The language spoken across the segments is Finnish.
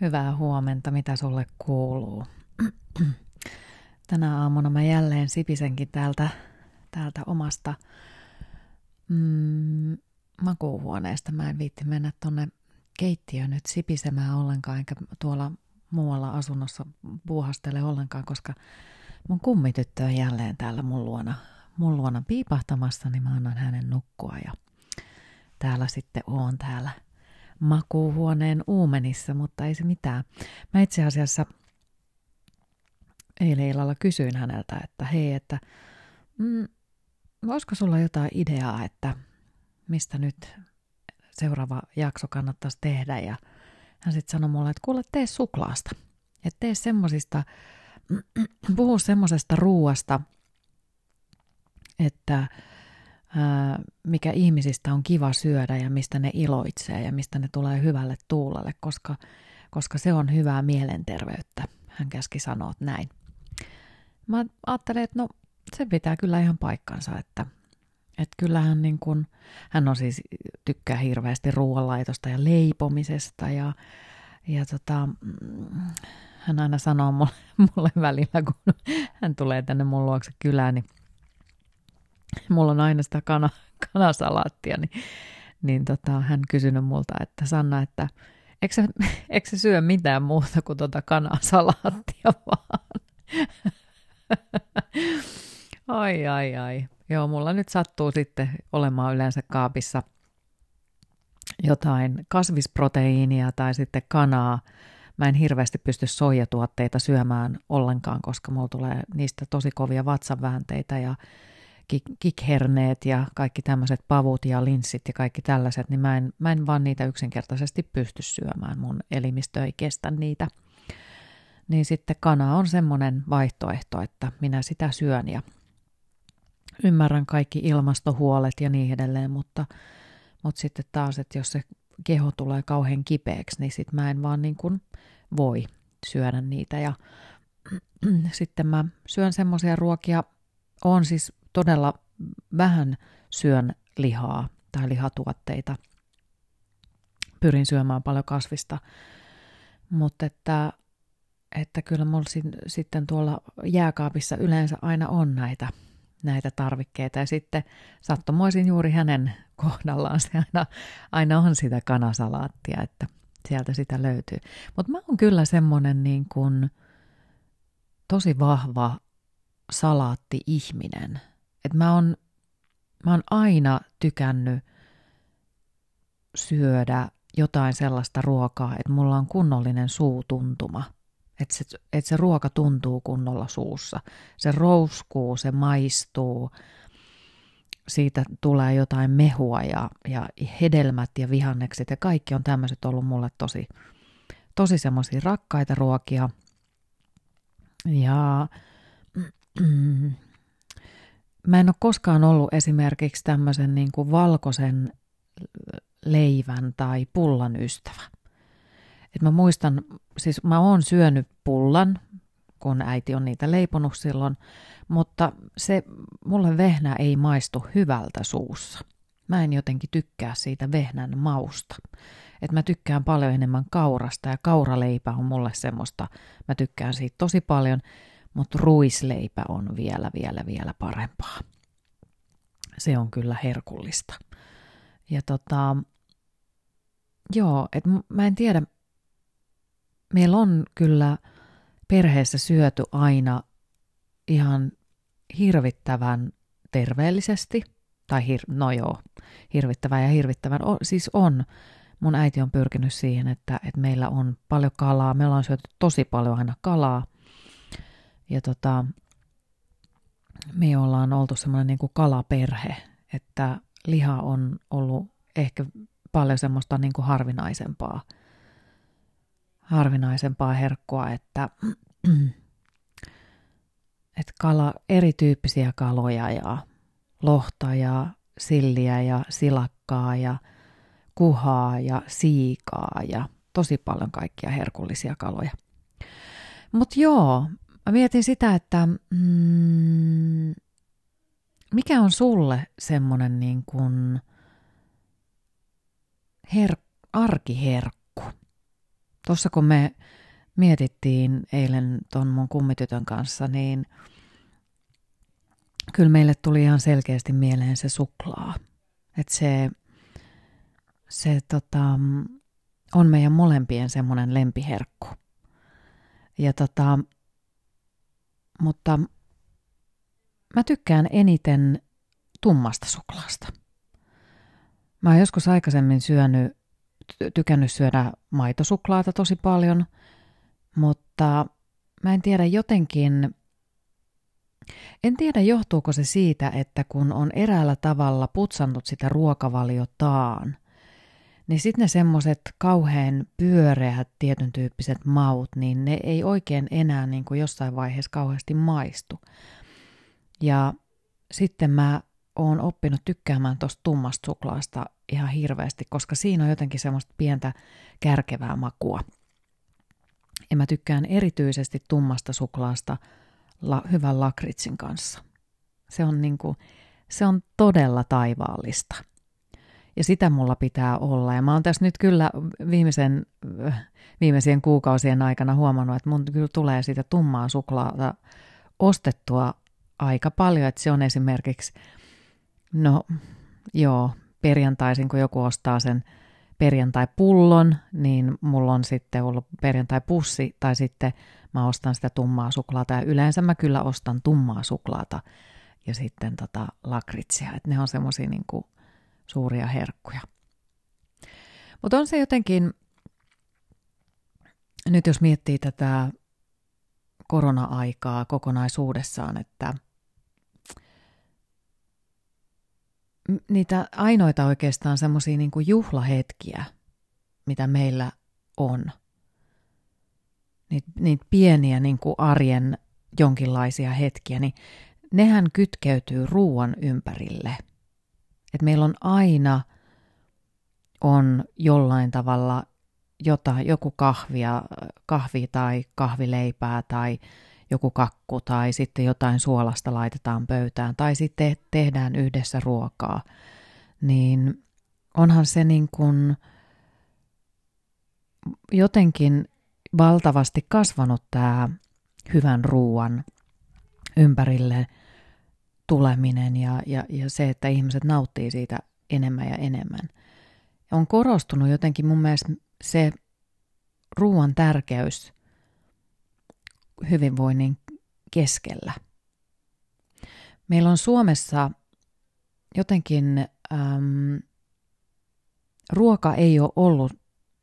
Hyvää huomenta, mitä sulle kuuluu? Tänä aamuna mä jälleen sipisenkin täältä, täältä omasta mm, makuuhuoneesta. Mä en viitti mennä tonne keittiöön nyt sipisemään ollenkaan, enkä tuolla muualla asunnossa puuhastele ollenkaan, koska mun kummityttö on jälleen täällä mun luona, mun luona piipahtamassa, niin mä annan hänen nukkua ja täällä sitten oon täällä – makuuhuoneen uumenissa, mutta ei se mitään. Mä itse asiassa eilen illalla kysyin häneltä, että hei, että mm, voisiko sulla jotain ideaa, että mistä nyt seuraava jakso kannattaisi tehdä ja hän sitten sanoi mulle, että kuule tee suklaasta, että tee semmosista, puhu semmosesta ruuasta, että mikä ihmisistä on kiva syödä ja mistä ne iloitsee ja mistä ne tulee hyvälle tuulelle, koska, koska se on hyvää mielenterveyttä. Hän käski sanoa näin. Mä ajattelin, että no se pitää kyllä ihan paikkansa, että, että kyllähän niin kun, hän on siis tykkää hirveästi ruoanlaitosta ja leipomisesta ja, ja tota, hän aina sanoo mulle, mulle välillä, kun hän tulee tänne mun luokse kylään, niin mulla on aina sitä kana, kanasalaattia, niin, niin tota, hän kysynyt multa, että Sanna, että eikö sä, eikö sä syö mitään muuta kuin tota kanasalaattia vaan? ai, ai, ai. Joo, mulla nyt sattuu sitten olemaan yleensä kaapissa jotain kasvisproteiinia tai sitten kanaa. Mä en hirveästi pysty soijatuotteita syömään ollenkaan, koska mulla tulee niistä tosi kovia vatsanväänteitä ja kikherneet ja kaikki tämmöiset pavut ja linssit ja kaikki tällaiset, niin mä en, mä en vaan niitä yksinkertaisesti pysty syömään. Mun elimistö ei kestä niitä. Niin sitten kana on semmoinen vaihtoehto, että minä sitä syön ja ymmärrän kaikki ilmastohuolet ja niin edelleen, mutta, mutta sitten taas, että jos se keho tulee kauhean kipeäksi, niin sitten mä en vaan niin kuin voi syödä niitä ja sitten mä syön semmoisia ruokia, on siis todella vähän syön lihaa tai lihatuotteita. Pyrin syömään paljon kasvista, mutta että, että kyllä mulla sitten tuolla jääkaapissa yleensä aina on näitä, näitä tarvikkeita. Ja sitten sattumoisin juuri hänen kohdallaan se aina, aina on sitä kanasalaattia, että sieltä sitä löytyy. Mutta mä oon kyllä semmoinen niin kuin tosi vahva salaatti-ihminen. Että mä oon, mä oon aina tykännyt syödä jotain sellaista ruokaa, että mulla on kunnollinen suutuntuma. Että se, että se ruoka tuntuu kunnolla suussa. Se rouskuu, se maistuu, siitä tulee jotain mehua ja, ja hedelmät ja vihannekset ja kaikki on tämmöiset ollut mulle tosi, tosi semmoisia rakkaita ruokia. Ja mm, mä en ole koskaan ollut esimerkiksi tämmöisen niin kuin valkoisen leivän tai pullan ystävä. Et mä muistan, siis mä oon syönyt pullan, kun äiti on niitä leiponut silloin, mutta se mulle vehnä ei maistu hyvältä suussa. Mä en jotenkin tykkää siitä vehnän mausta. Et mä tykkään paljon enemmän kaurasta ja kauraleipä on mulle semmoista, mä tykkään siitä tosi paljon mutta ruisleipä on vielä, vielä, vielä parempaa. Se on kyllä herkullista. Ja tota, joo, et mä en tiedä, meillä on kyllä perheessä syöty aina ihan hirvittävän terveellisesti, tai hir- no joo, hirvittävän ja hirvittävän, o, siis on. Mun äiti on pyrkinyt siihen, että, että meillä on paljon kalaa, meillä on syöty tosi paljon aina kalaa, ja tota, me ollaan oltu semmoinen niin kuin kalaperhe, että liha on ollut ehkä paljon semmoista niin kuin harvinaisempaa, harvinaisempaa herkkua, että, että kala, erityyppisiä kaloja ja lohta ja silliä ja silakkaa ja kuhaa ja siikaa ja tosi paljon kaikkia herkullisia kaloja. Mutta joo, Mä mietin sitä, että mm, mikä on sulle semmoinen niin kuin her- arkiherkku? Tuossa kun me mietittiin eilen ton mun kummitytön kanssa, niin kyllä meille tuli ihan selkeästi mieleen se suklaa. Että se, se tota, on meidän molempien semmoinen lempiherkku. Ja tota, mutta mä tykkään eniten tummasta suklaasta. Mä oon joskus aikaisemmin syönyt, tykännyt syödä maitosuklaata tosi paljon, mutta mä en tiedä jotenkin, en tiedä johtuuko se siitä, että kun on eräällä tavalla putsannut sitä ruokavaliotaan, niin sitten ne semmoiset kauhean pyöreät tietyn tyyppiset maut, niin ne ei oikein enää niin kuin jossain vaiheessa kauheasti maistu. Ja sitten mä oon oppinut tykkäämään tuosta tummasta suklaasta ihan hirveästi, koska siinä on jotenkin semmoista pientä kärkevää makua. Ja mä tykkään erityisesti tummasta suklaasta la, hyvän lakritsin kanssa. Se on, niinku, se on todella taivaallista. Ja sitä mulla pitää olla. Ja mä oon tässä nyt kyllä viimeisen, viimeisien kuukausien aikana huomannut, että mun kyllä tulee siitä tummaa suklaata ostettua aika paljon. Että se on esimerkiksi, no joo, perjantaisin kun joku ostaa sen perjantai-pullon, niin mulla on sitten ollut perjantai-pussi, tai sitten mä ostan sitä tummaa suklaata, ja yleensä mä kyllä ostan tummaa suklaata ja sitten tota lakritsia, että ne on semmosia niin kuin suuria herkkuja. Mutta on se jotenkin, nyt jos miettii tätä korona-aikaa kokonaisuudessaan, että niitä ainoita oikeastaan semmoisia niin juhlahetkiä, mitä meillä on, niitä, niitä pieniä niin kuin arjen jonkinlaisia hetkiä, niin nehän kytkeytyy ruoan ympärille – että meillä on aina on jollain tavalla jotain, joku kahvia, kahvi tai kahvileipää tai joku kakku tai sitten jotain suolasta laitetaan pöytään tai sitten tehdään yhdessä ruokaa, niin onhan se niin kuin jotenkin valtavasti kasvanut tämä hyvän ruoan ympärille – tuleminen ja, ja, ja se, että ihmiset nauttii siitä enemmän ja enemmän. On korostunut jotenkin mun mielestä se ruoan tärkeys hyvinvoinnin keskellä. Meillä on Suomessa jotenkin äm, ruoka ei ole ollut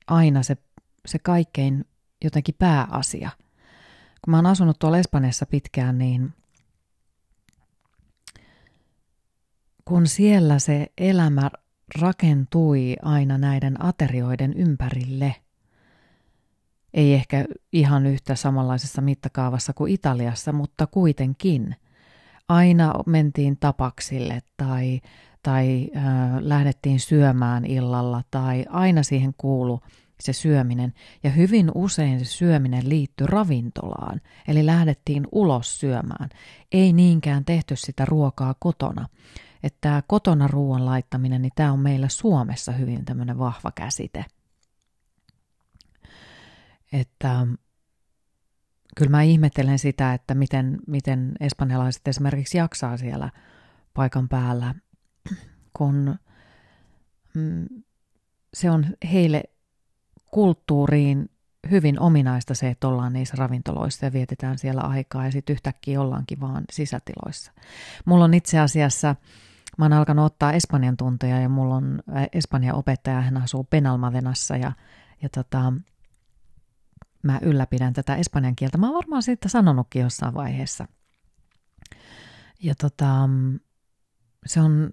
aina se, se kaikkein jotenkin pääasia. Kun mä oon asunut tuolla Espanjassa pitkään, niin – kun siellä se elämä rakentui aina näiden aterioiden ympärille, ei ehkä ihan yhtä samanlaisessa mittakaavassa kuin Italiassa, mutta kuitenkin. Aina mentiin tapaksille tai, tai äh, lähdettiin syömään illalla tai aina siihen kuulu se syöminen. Ja hyvin usein se syöminen liittyi ravintolaan, eli lähdettiin ulos syömään. Ei niinkään tehty sitä ruokaa kotona että tämä kotona ruoan laittaminen, niin tämä on meillä Suomessa hyvin tämmöinen vahva käsite. Että kyllä mä ihmettelen sitä, että miten, miten espanjalaiset esimerkiksi jaksaa siellä paikan päällä, kun mm, se on heille kulttuuriin hyvin ominaista se, että ollaan niissä ravintoloissa ja vietetään siellä aikaa ja sitten yhtäkkiä ollaankin vaan sisätiloissa. Mulla on itse asiassa Mä oon alkanut ottaa espanjan tunteja ja mulla on espanjan opettaja, hän asuu Penalmavenassa ja, ja tota, mä ylläpidän tätä espanjan kieltä. Mä oon varmaan siitä sanonutkin jossain vaiheessa. Ja tota, se on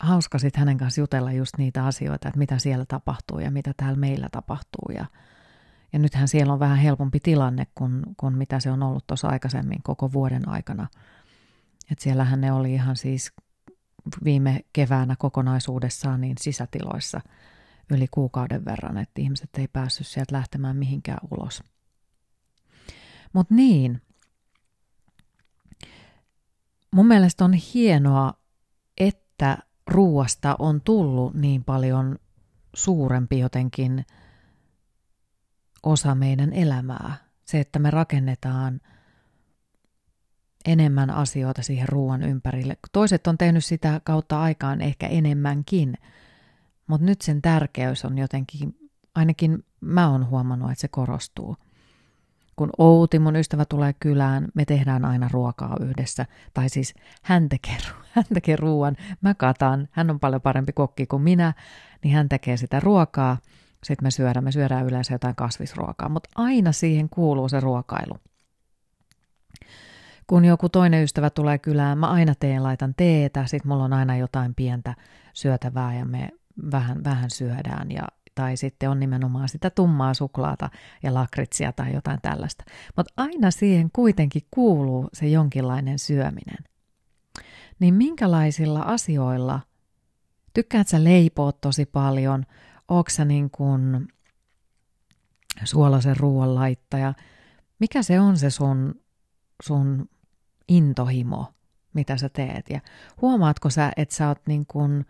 hauska sitten hänen kanssa jutella just niitä asioita, että mitä siellä tapahtuu ja mitä täällä meillä tapahtuu. Ja, ja nythän siellä on vähän helpompi tilanne kuin, kuin mitä se on ollut tuossa aikaisemmin koko vuoden aikana. Että siellähän ne oli ihan siis viime keväänä kokonaisuudessaan niin sisätiloissa yli kuukauden verran, että ihmiset ei päässyt sieltä lähtemään mihinkään ulos. Mutta niin, mun mielestä on hienoa, että ruuasta on tullut niin paljon suurempi jotenkin osa meidän elämää. Se, että me rakennetaan enemmän asioita siihen ruoan ympärille. Toiset on tehnyt sitä kautta aikaan ehkä enemmänkin, mutta nyt sen tärkeys on jotenkin, ainakin mä oon huomannut, että se korostuu – kun Outi, mun ystävä, tulee kylään, me tehdään aina ruokaa yhdessä. Tai siis hän tekee, hän tekee ruoan, mä katan, hän on paljon parempi kokki kuin minä, niin hän tekee sitä ruokaa. Sitten me syödään, me syödään yleensä jotain kasvisruokaa, mutta aina siihen kuuluu se ruokailu. Kun joku toinen ystävä tulee kylään, mä aina teen, laitan teetä, sitten mulla on aina jotain pientä syötävää ja me vähän, vähän syödään ja tai sitten on nimenomaan sitä tummaa suklaata ja lakritsia tai jotain tällaista. Mutta aina siihen kuitenkin kuuluu se jonkinlainen syöminen. Niin minkälaisilla asioilla, tykkäät sä leipoa tosi paljon, ootko sä niin kuin suolaisen ruoan laittaja, mikä se on se sun, sun intohimo, mitä sä teet. Ja huomaatko sä, että sä oot niin kuin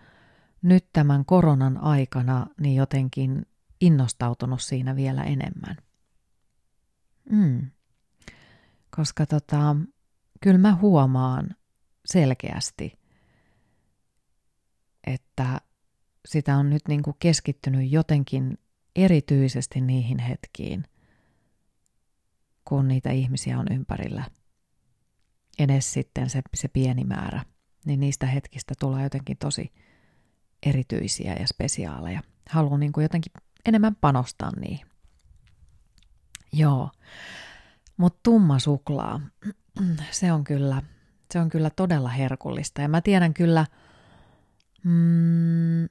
nyt tämän koronan aikana niin jotenkin innostautunut siinä vielä enemmän. Mm. Koska tota, kyllä mä huomaan selkeästi, että sitä on nyt niin kuin keskittynyt jotenkin erityisesti niihin hetkiin, kun niitä ihmisiä on ympärillä. Edes sitten se, se pieni määrä, niin niistä hetkistä tulee jotenkin tosi erityisiä ja spesiaaleja. Haluan niin kuin jotenkin enemmän panostaa niihin. Joo, mutta tumma suklaa, se on kyllä, se on kyllä todella herkullista. Ja mä tiedän kyllä, mm,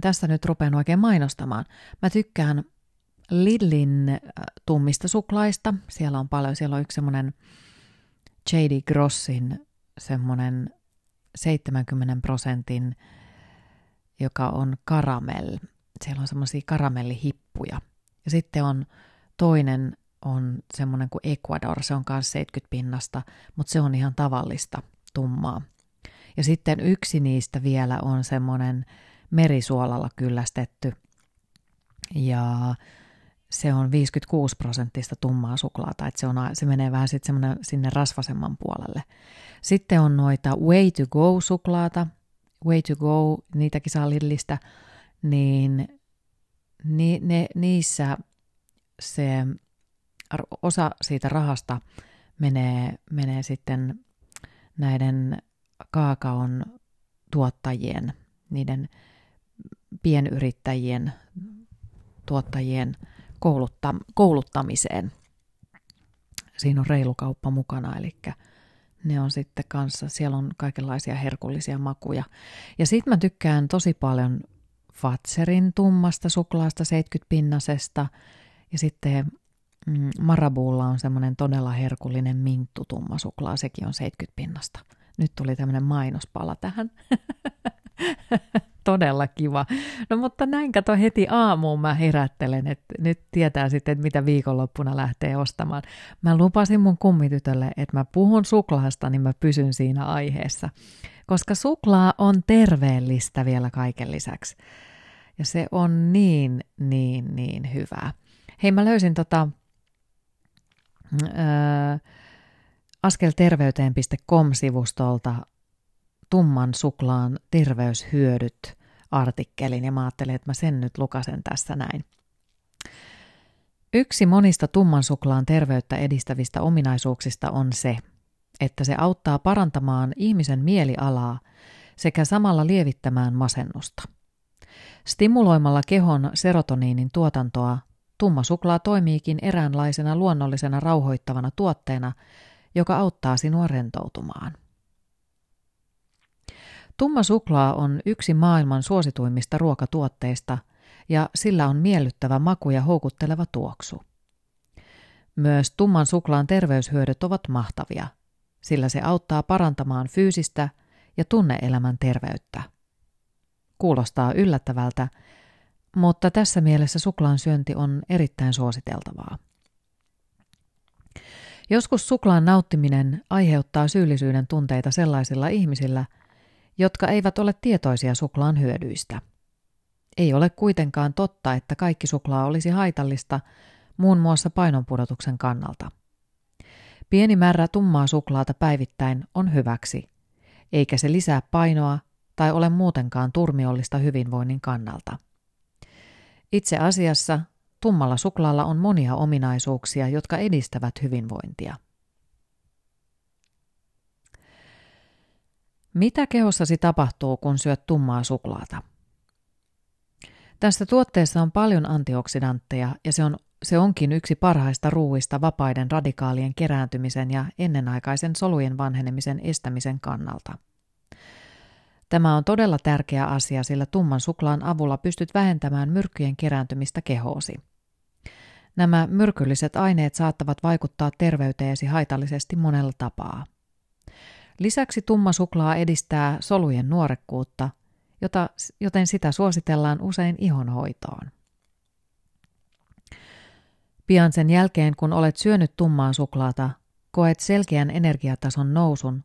tässä nyt rupean oikein mainostamaan. Mä tykkään Lidlin äh, tummista suklaista. Siellä on paljon, siellä on yksi semmoinen J.D. Grossin semmoinen 70 prosentin joka on karamell. Siellä on semmoisia karamellihippuja. Ja sitten on toinen on semmoinen kuin Ecuador, se on myös 70 pinnasta, mutta se on ihan tavallista tummaa. Ja sitten yksi niistä vielä on semmoinen merisuolalla kyllästetty. Ja se on 56 prosenttista tummaa suklaata, että se, on, se menee vähän sit sinne rasvasemman puolelle. Sitten on noita way to go suklaata, Way to Go, niitäkin saa Lidlistä, niin ni, ne, niissä se osa siitä rahasta menee, menee sitten näiden kaakaon tuottajien, niiden pienyrittäjien, tuottajien koulutta, kouluttamiseen. Siinä on reilu kauppa mukana, eli ne on sitten kanssa, siellä on kaikenlaisia herkullisia makuja. Ja sitten mä tykkään tosi paljon Fatserin tummasta suklaasta 70-pinnasesta ja sitten mm, Marabulla on semmoinen todella herkullinen minttu tumma suklaa, sekin on 70 pinnasta. Nyt tuli tämmöinen mainospala tähän. todella kiva. No mutta näin kato heti aamuun mä herättelen, että nyt tietää sitten, että mitä viikonloppuna lähtee ostamaan. Mä lupasin mun kummitytölle, että mä puhun suklaasta, niin mä pysyn siinä aiheessa. Koska suklaa on terveellistä vielä kaiken lisäksi. Ja se on niin, niin, niin hyvää. Hei, mä löysin tota, ää, askelterveyteen.com-sivustolta tumman suklaan terveyshyödyt artikkelin ja mä ajattelin, että mä sen nyt lukasen tässä näin. Yksi monista tumman suklaan terveyttä edistävistä ominaisuuksista on se, että se auttaa parantamaan ihmisen mielialaa sekä samalla lievittämään masennusta. Stimuloimalla kehon serotoniinin tuotantoa, tumma suklaa toimiikin eräänlaisena luonnollisena rauhoittavana tuotteena, joka auttaa sinua rentoutumaan. Tumma suklaa on yksi maailman suosituimmista ruokatuotteista ja sillä on miellyttävä maku ja houkutteleva tuoksu. Myös tumman suklaan terveyshyödyt ovat mahtavia, sillä se auttaa parantamaan fyysistä ja tunneelämän terveyttä. Kuulostaa yllättävältä, mutta tässä mielessä suklaan syönti on erittäin suositeltavaa. Joskus suklaan nauttiminen aiheuttaa syyllisyyden tunteita sellaisilla ihmisillä – jotka eivät ole tietoisia suklaan hyödyistä. Ei ole kuitenkaan totta, että kaikki suklaa olisi haitallista muun muassa painonpudotuksen kannalta. Pieni määrä tummaa suklaata päivittäin on hyväksi, eikä se lisää painoa tai ole muutenkaan turmiollista hyvinvoinnin kannalta. Itse asiassa tummalla suklaalla on monia ominaisuuksia, jotka edistävät hyvinvointia. Mitä kehossasi tapahtuu, kun syöt tummaa suklaata? Tässä tuotteessa on paljon antioksidantteja ja se, on, se onkin yksi parhaista ruuista vapaiden radikaalien kerääntymisen ja ennenaikaisen solujen vanhenemisen estämisen kannalta. Tämä on todella tärkeä asia, sillä tumman suklaan avulla pystyt vähentämään myrkkyjen kerääntymistä kehoosi. Nämä myrkylliset aineet saattavat vaikuttaa terveyteesi haitallisesti monella tapaa. Lisäksi tumma suklaa edistää solujen nuorekkuutta, jota, joten sitä suositellaan usein ihonhoitoon. Pian sen jälkeen, kun olet syönyt tummaa suklaata, koet selkeän energiatason nousun,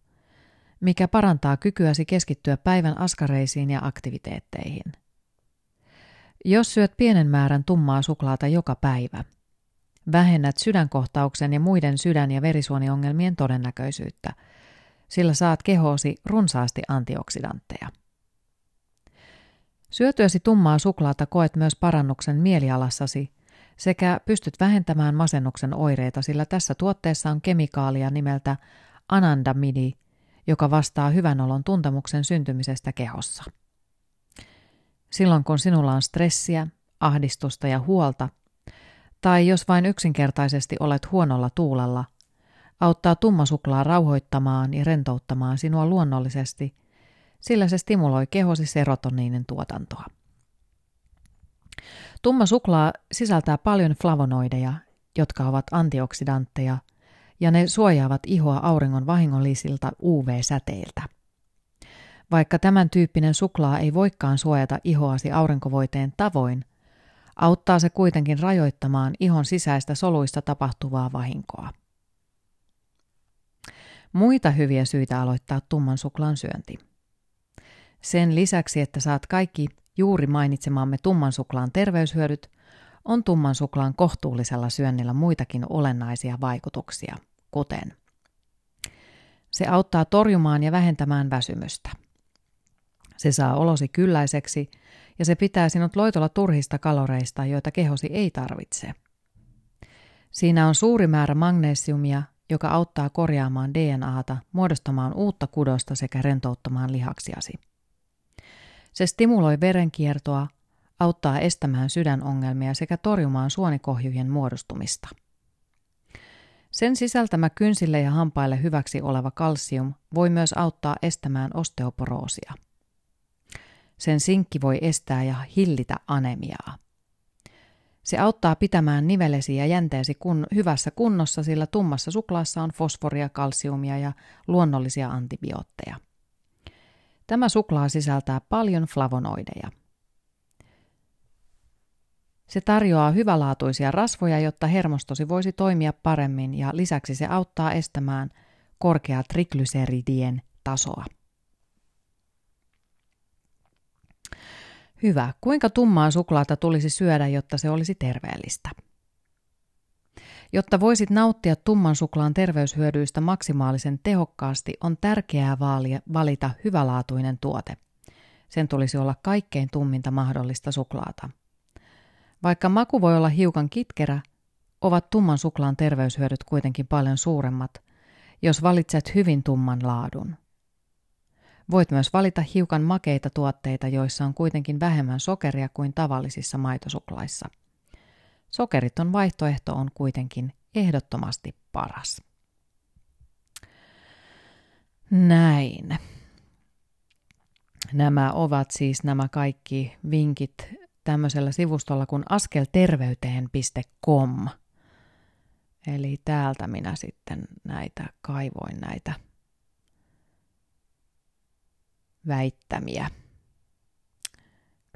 mikä parantaa kykyäsi keskittyä päivän askareisiin ja aktiviteetteihin. Jos syöt pienen määrän tummaa suklaata joka päivä, vähennät sydänkohtauksen ja muiden sydän- ja verisuoniongelmien todennäköisyyttä – sillä saat kehoosi runsaasti antioksidantteja. Syötyäsi tummaa suklaata koet myös parannuksen mielialassasi sekä pystyt vähentämään masennuksen oireita, sillä tässä tuotteessa on kemikaalia nimeltä anandamidi, joka vastaa hyvän olon tuntemuksen syntymisestä kehossa. Silloin kun sinulla on stressiä, ahdistusta ja huolta, tai jos vain yksinkertaisesti olet huonolla tuulella, auttaa tummasuklaa rauhoittamaan ja rentouttamaan sinua luonnollisesti, sillä se stimuloi kehosi serotoniinin tuotantoa. Tumma suklaa sisältää paljon flavonoideja, jotka ovat antioksidantteja, ja ne suojaavat ihoa auringon vahingollisilta UV-säteiltä. Vaikka tämän tyyppinen suklaa ei voikaan suojata ihoasi aurinkovoiteen tavoin, auttaa se kuitenkin rajoittamaan ihon sisäistä soluista tapahtuvaa vahinkoa. Muita hyviä syitä aloittaa tumman suklaan syönti. Sen lisäksi, että saat kaikki juuri mainitsemamme tumman suklaan terveyshyödyt, on tumman suklaan kohtuullisella syönnillä muitakin olennaisia vaikutuksia, kuten se auttaa torjumaan ja vähentämään väsymystä. Se saa olosi kylläiseksi ja se pitää sinut loitolla turhista kaloreista, joita kehosi ei tarvitse. Siinä on suuri määrä magnesiumia, joka auttaa korjaamaan DNAta, muodostamaan uutta kudosta sekä rentouttamaan lihaksiasi. Se stimuloi verenkiertoa, auttaa estämään sydänongelmia sekä torjumaan suonikohjujen muodostumista. Sen sisältämä kynsille ja hampaille hyväksi oleva kalsium voi myös auttaa estämään osteoporoosia. Sen sinkki voi estää ja hillitä anemiaa. Se auttaa pitämään nivelesi ja jänteesi kun hyvässä kunnossa, sillä tummassa suklaassa on fosforia, kalsiumia ja luonnollisia antibiootteja. Tämä suklaa sisältää paljon flavonoideja. Se tarjoaa hyvälaatuisia rasvoja, jotta hermostosi voisi toimia paremmin ja lisäksi se auttaa estämään korkeaa triglyseridien tasoa. Hyvä. Kuinka tummaa suklaata tulisi syödä, jotta se olisi terveellistä? Jotta voisit nauttia tumman suklaan terveyshyödyistä maksimaalisen tehokkaasti, on tärkeää vaalia, valita hyvälaatuinen tuote. Sen tulisi olla kaikkein tumminta mahdollista suklaata. Vaikka maku voi olla hiukan kitkerä, ovat tumman suklaan terveyshyödyt kuitenkin paljon suuremmat, jos valitset hyvin tumman laadun. Voit myös valita hiukan makeita tuotteita, joissa on kuitenkin vähemmän sokeria kuin tavallisissa maitosuklaissa. Sokeriton vaihtoehto on kuitenkin ehdottomasti paras. Näin. Nämä ovat siis nämä kaikki vinkit tämmöisellä sivustolla kuin askelterveyteen.com. Eli täältä minä sitten näitä kaivoin näitä väittämiä.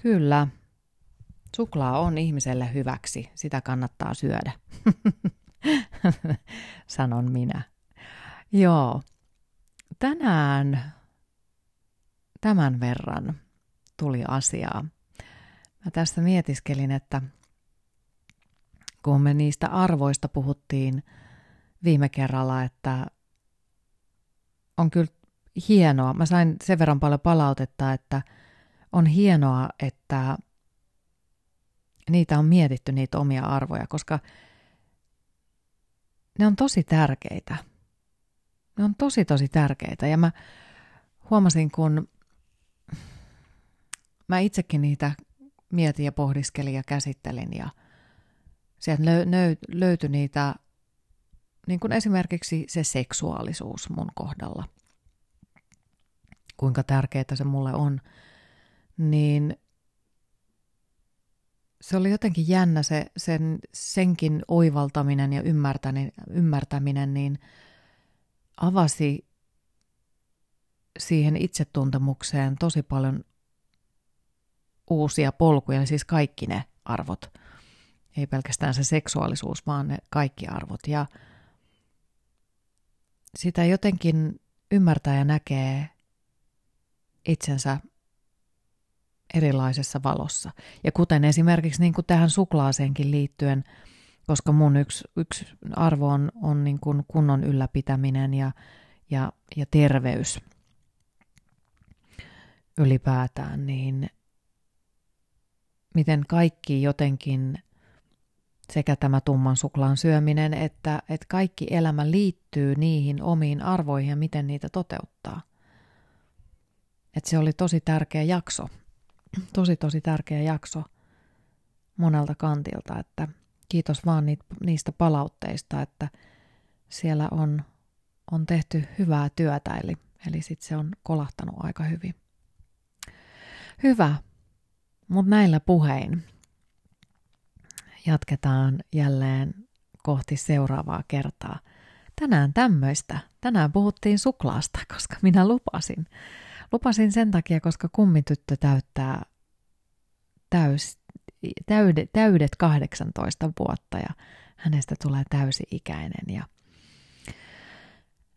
Kyllä, suklaa on ihmiselle hyväksi, sitä kannattaa syödä, sanon minä. Joo, tänään tämän verran tuli asiaa. mä tässä mietiskelin, että kun me niistä arvoista puhuttiin viime kerralla, että on kyllä hienoa. Mä sain sen verran paljon palautetta, että on hienoa, että niitä on mietitty, niitä omia arvoja, koska ne on tosi tärkeitä. Ne on tosi, tosi tärkeitä. Ja mä huomasin, kun mä itsekin niitä mietin ja pohdiskelin ja käsittelin ja sieltä löytyi niitä, niin kuin esimerkiksi se seksuaalisuus mun kohdalla. Kuinka tärkeää se mulle on. Niin se oli jotenkin jännä se, sen, senkin oivaltaminen ja ymmärtäminen, ymmärtäminen, niin avasi siihen itsetuntemukseen tosi paljon uusia polkuja, siis kaikki ne arvot. Ei pelkästään se seksuaalisuus, vaan ne kaikki arvot. Ja sitä jotenkin ymmärtää ja näkee itsensä erilaisessa valossa. Ja kuten esimerkiksi niin kuin tähän suklaaseenkin liittyen, koska mun yksi, yksi arvo on, on niin kuin kunnon ylläpitäminen ja, ja, ja terveys ylipäätään, niin miten kaikki jotenkin sekä tämä tumman suklaan syöminen, että, että kaikki elämä liittyy niihin omiin arvoihin ja miten niitä toteuttaa. Että se oli tosi tärkeä jakso, tosi tosi tärkeä jakso monelta kantilta, että kiitos vaan niistä palautteista, että siellä on, on tehty hyvää työtä, eli, eli sitten se on kolahtanut aika hyvin. Hyvä, mutta näillä puhein jatketaan jälleen kohti seuraavaa kertaa. Tänään tämmöistä. Tänään puhuttiin suklaasta, koska minä lupasin. Lupasin sen takia, koska kummityttö täyttää täys, täyde, täydet 18 vuotta ja hänestä tulee täysi-ikäinen ja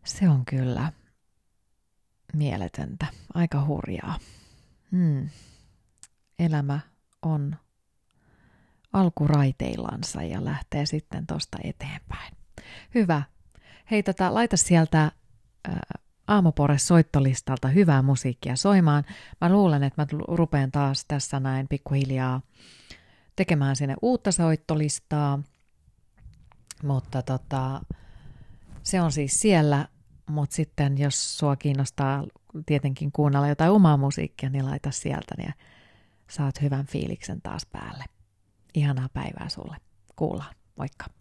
se on kyllä mieletöntä, aika hurjaa. Hmm. Elämä on alkuraiteillansa ja lähtee sitten tuosta eteenpäin. Hyvä. Hei, tota, laita sieltä ä, Aamopore soittolistalta hyvää musiikkia soimaan. Mä luulen, että mä rupean taas tässä näin pikkuhiljaa tekemään sinne uutta soittolistaa. Mutta tota, se on siis siellä, mutta sitten jos sua kiinnostaa tietenkin kuunnella jotain omaa musiikkia, niin laita sieltä ja saat hyvän fiiliksen taas päälle. Ihanaa päivää sulle. Kuullaan. Moikka.